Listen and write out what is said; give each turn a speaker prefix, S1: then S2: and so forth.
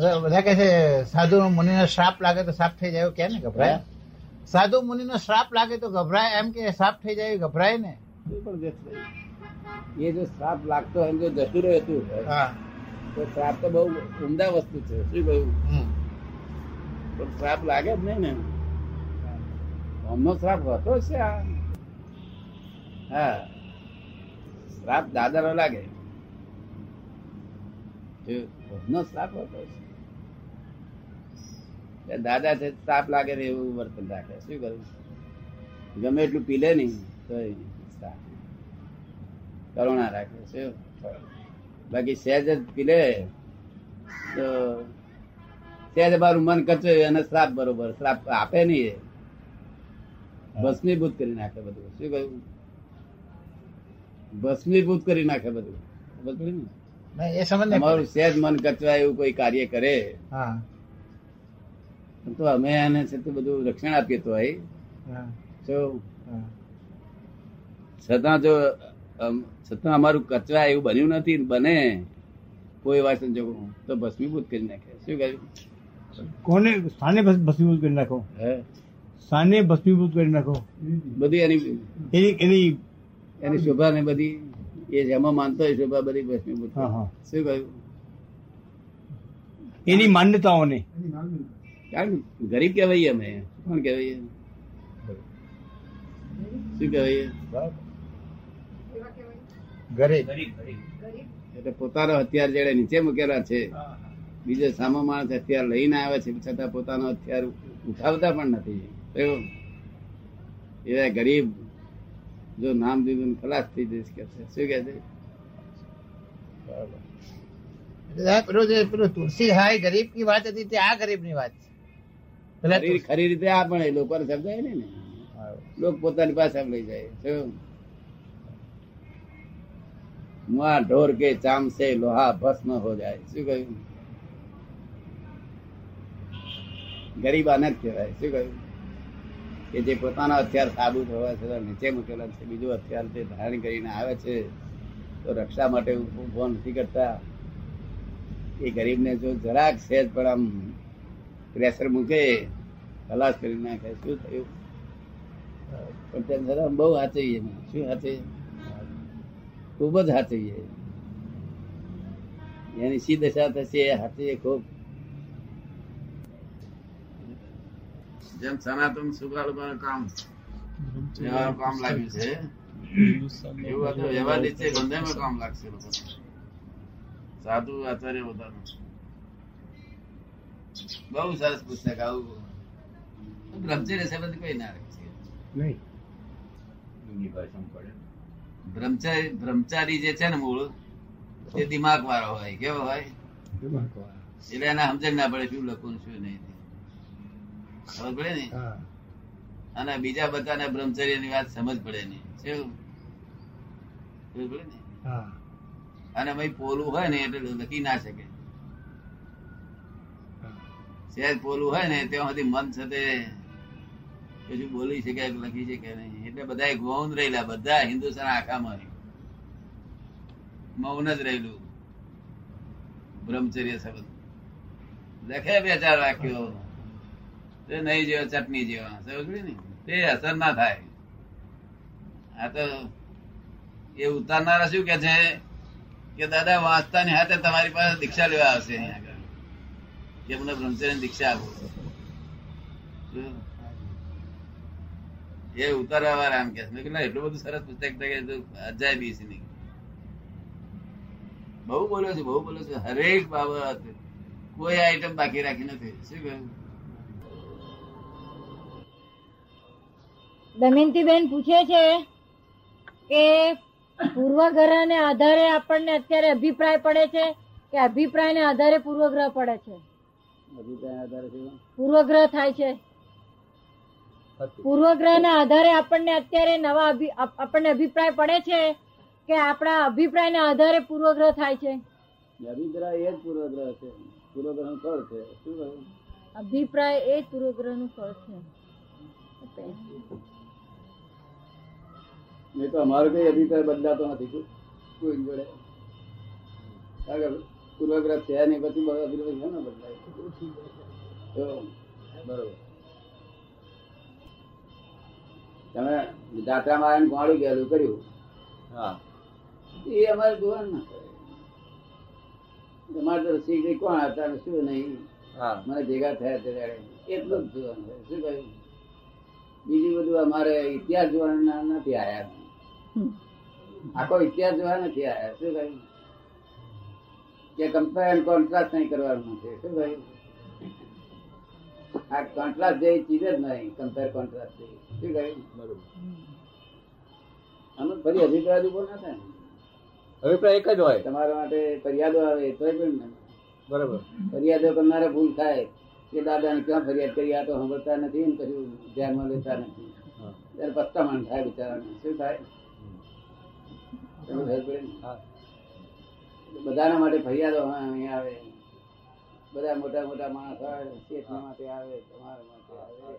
S1: બધા બધા કહે છે સાધુ મુનિનો શ્રાપ લાગે તો સાફ થઈ જાય. કે ને ગભરાય. સાધુ મુનિનો શ્રાપ લાગે તો ગભરાય. એમ કે સાફ થઈ જાય ગભરાય ને.
S2: એ જો શ્રાપ લાગતો હોય જો જતું રહેતું હોય તો શ્રાપ તો બહુ ઉમદા વસ્તુ છે શું કહ્યું? પણ શ્રાપ લાગે જ નહીં ને. અમનો શ્રાપ હોતો છે આ. હા. શ્રાપ દાદા નો લાગે. જો અમનો શ્રાપ હોતો છે. દાદા છે શ્રાપ લાગે ને એવું વર્તન રાખે. શું કરું? ગમે એટલું પીલે નહીં તો કરુણા રાખે શું? બાકી સહેજ જ પીલે તો સહેજ મારું મન કચવે અને શ્રાપ બરોબર શ્રાપ આપે નહીં એ. ભસ્મીભૂત કરી નાખે બધું. શું કહ્યું? ભસ્મીભૂત કરી નાખે બધું. બધું ને? તમારું સહેજ મન કચવાય એવું કોઈ કાર્ય કરે.
S1: હા.
S2: તો અમે એને છે તે બધું રક્ષણ આપીએ તો
S1: હા.
S2: છતાં જો છતાં અમારું કચરા એવું બન્યું નથી બને કોઈ વાત જો તો ભસ્મીભૂત કરી નાખે. શું કહ્યું
S3: કોને? સ્થાને ભસ્મીભૂત કરી નાખો.
S2: હે?
S3: સ્થાને ભસ્મીભૂત કરી નાખો.
S2: બધી એની
S3: એની એની
S2: એની શોભા ને બધી એ જેમાં માનતો હોય શોભા બધી ભસ્મીભૂત. શું કહ્યું?
S3: એની માન્યતાઓને.
S2: કારણ ગરીબ કહેવાય અમે. કોણ કહેવાય શું કહેવાય
S1: ગરીબ.
S2: એટલે પોતાનો હથિયાર જેડે નીચે મૂકેલા છે. બીજો સામો માણસ હથિયાર લઈને આવે છે છતાં પોતાનો હથિયાર ઉઠાવતા પણ નથી. એવું? એવા ગરીબ જો નામ દીધું ખલાસ થઈ જઈશ કે છે. શું કે છે?
S1: પેલું પેલું તુલસી હાય ગરીબની વાત હતી તે આ ગરીબની વાત છે.
S2: ખરી રીતે આ પણ લોકોને સમજાય ને. લોક પોતાની પાસે લઈ જાય. મુઆ ઢોર કે ચામસે લોહા ભસ્મ હો જાય. શું કહ્યું? ગરીબ આને જ કહેવાય. શું કહ્યું? કે જે પોતાના હથિયાર સાબુત હોવા છતાં નીચે મૂકેલા છે બીજું હથિયાર તે ધારણ કરીને આવે છે તો રક્ષા માટે ઊભો નથી કરતા. એ ગરીબને જો જરાક સહેજ પણ આમ પ્રેશર મૂકે ખલાસ કરી નાખે. શું થયું? પણ તેમ છતાં બહુ હાચવીએ શું હાચવીએ? ખૂબ જ હાચવીએ. એની સી દશા થશે એ ખૂબ. જેમ સનાતન સુગાડું કામ. કામ લાગ્યું છે. એવું તો નીચે ધંધામાં કામ લાગશે સાધુ આચાર્ય બધાનું. બહુ સરસ પુસ્તક આવું. બ્રહ્મચર્ય સંબંધ કોઈ ના રાખે
S3: નહીં.
S2: બ્રહ્મચારી બ્રહ્મચારી જે છે ને મૂળ તે દિમાગ વાળો હોય કેવો હોય? એટલે એને સમજણ ના પડે શું લખવું શું નહીં. ખબર પડે ને?
S1: હા.
S2: અને બીજા બધાને બ્રહ્મચર્યની વાત સમજ પડે નહીં. શું ખબર પડે ને? અને ભાઈ પોલું હોય ને એટલે લખી ના શકે. સહેજ પોલું હોય ને, ત્યાં મન છે તે બોલી શકે લખી શકે નહીં. એટલે બધા ગૌન રહેલા, બધા હિન્દુસ્તાન આખામાં મૌન જ રહેલું. બ્રહ્મચર્ય શબ્દ. લખે બે ચાર વાક્યો. તે નહીં જેવા, ચટણી જેવા. સમજ ને? તે અસર ના થાય. આ તો એ ઉતારનારા શું કે છે? કે દાદા, વાંચતાની હાથે તમારી પાસે દીક્ષા લેવા આવશે અહીંયા કે બ્રહ્મચર્ય દીક્ષા આપો એ ઉતારવા આમ કે. મેં કીધું, એટલું બધું સરસ પુસ્તક અજાયબી છે નહીં બહુ બોલ્યો છે બહુ બોલ્યો છે હરેક બાબત કોઈ આઈટમ બાકી રાખી નથી શું કહ્યું
S4: દમયંતીબેન પૂછે છે કે પૂર્વગ્રહને આધારે આપણને અત્યારે અભિપ્રાય પડે છે કે અભિપ્રાય ને આધારે પૂર્વગ્રહ પડે છે? પૂર્વગ્રહ થાય છે. પૂર્વગ્રહના આધારે આપણને અત્યારે નવા આપણને અભિપ્રાય પડે છે કે આપણા અભિપ્રાયના આધારે પૂર્વગ્રહ થાય છે.
S2: અભિપ્રાય એ જ પૂર્વગ્રહ છે. પૂર્વગ્રહનું ફળ છે. શું
S4: અભિપ્રાય એ જ પૂર્વગ્રહનું ફળ છે.
S2: નહીં તો અમારો કઈ અભિપ્રાય બદલાતો નથી. કોઈ જોડે. આગળ. પૂર્વગ્રહ થયા ને પછી અગ્રહ છે ને બદલાય
S5: બરોબર.
S2: તમે જાત્રામાં આવીને ગોળું ગયેલું કર્યું.
S5: હા.
S2: એ અમારે જોવાનું ના કરે તમારે તો શ્રી કોણ હતા શું નહીં?
S5: હા.
S2: મને ભેગા થયા છે ત્યારે. એટલું જ જોવાનું શું કહ્યું? બીજું બધું અમારે ઇતિહાસ જોવાના નથી આયા. આખો ઇતિહાસ જોવા નથી આયા. શું કહ્યું? કે કમ્પેર કોન્ટ્રાસ્ટ નહીં કરવાનું છે. શું ભાઈ આ કોન્ટ્રાસ્ટ જેવી ચીજ જ નહીં કમ્પેર કોન્ટ્રાસ્ટ જેવી શું કહ્યું
S5: બરોબર.
S2: આમાં ફરી અભિપ્રાય ઊભો ના થાય
S5: અભિપ્રાય એક જ હોય.
S2: તમારા માટે ફરિયાદો આવે તોય પણ
S5: બરાબર.
S2: ફરિયાદો કરનારે ભૂલ થાય. કે દાદાને ક્યાં ફરિયાદ કરી? આ તો સાંભળતા નથી ને કશું ધ્યાનમાં લેતા નથી. ત્યારે પસ્તામણ થાય બિચારાને. શું થાય? તમે ખબર પડે? બધાના માટે ફરિયાદો અહીંયા આવે. બધા મોટા મોટા માણસ આવે શેઠના માટે આવે, તમારા માટે આવે.